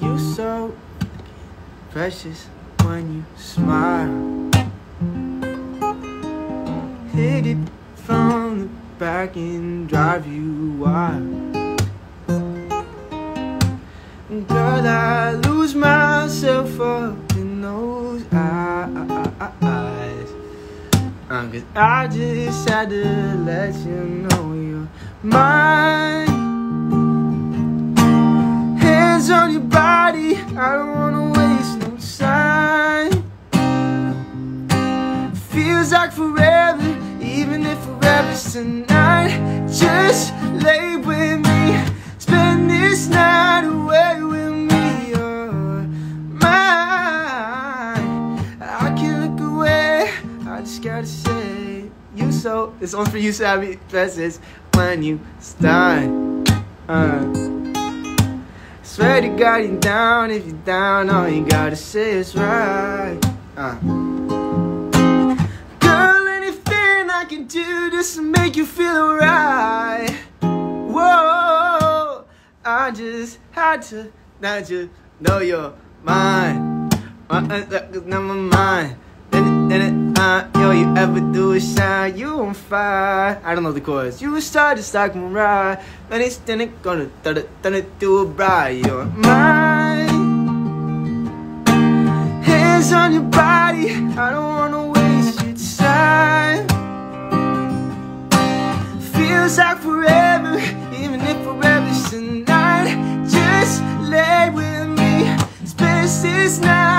You so precious when you smile. Hit it from the back and drive you wild. Girl, I lose myself up in those eyes. Uh, Cause I just had to let you know you're mine. Feels like forever, even if forever's tonight. Just lay with me, spend this night away with me. You're mine. I can't look away. I just gotta say, you so. This one's for you, Savvy. Message when you start. Uh. Swear to God you're down. If you're down, all you gotta say is right. Uh. Do just make you feel alright. Whoa, I just had to let you know you're mine. Uh, uh, uh, never mind. Then it, then it, uh, yo, you ever do a shine, you on fire. I don't know the chorus. You a star just like Mariah. Then it's then it gonna turn it, turn it to a bride. You're mine. Hands on your body, I don't wanna waste feels like forever, even if forever's tonight. Just lay with me, space is now.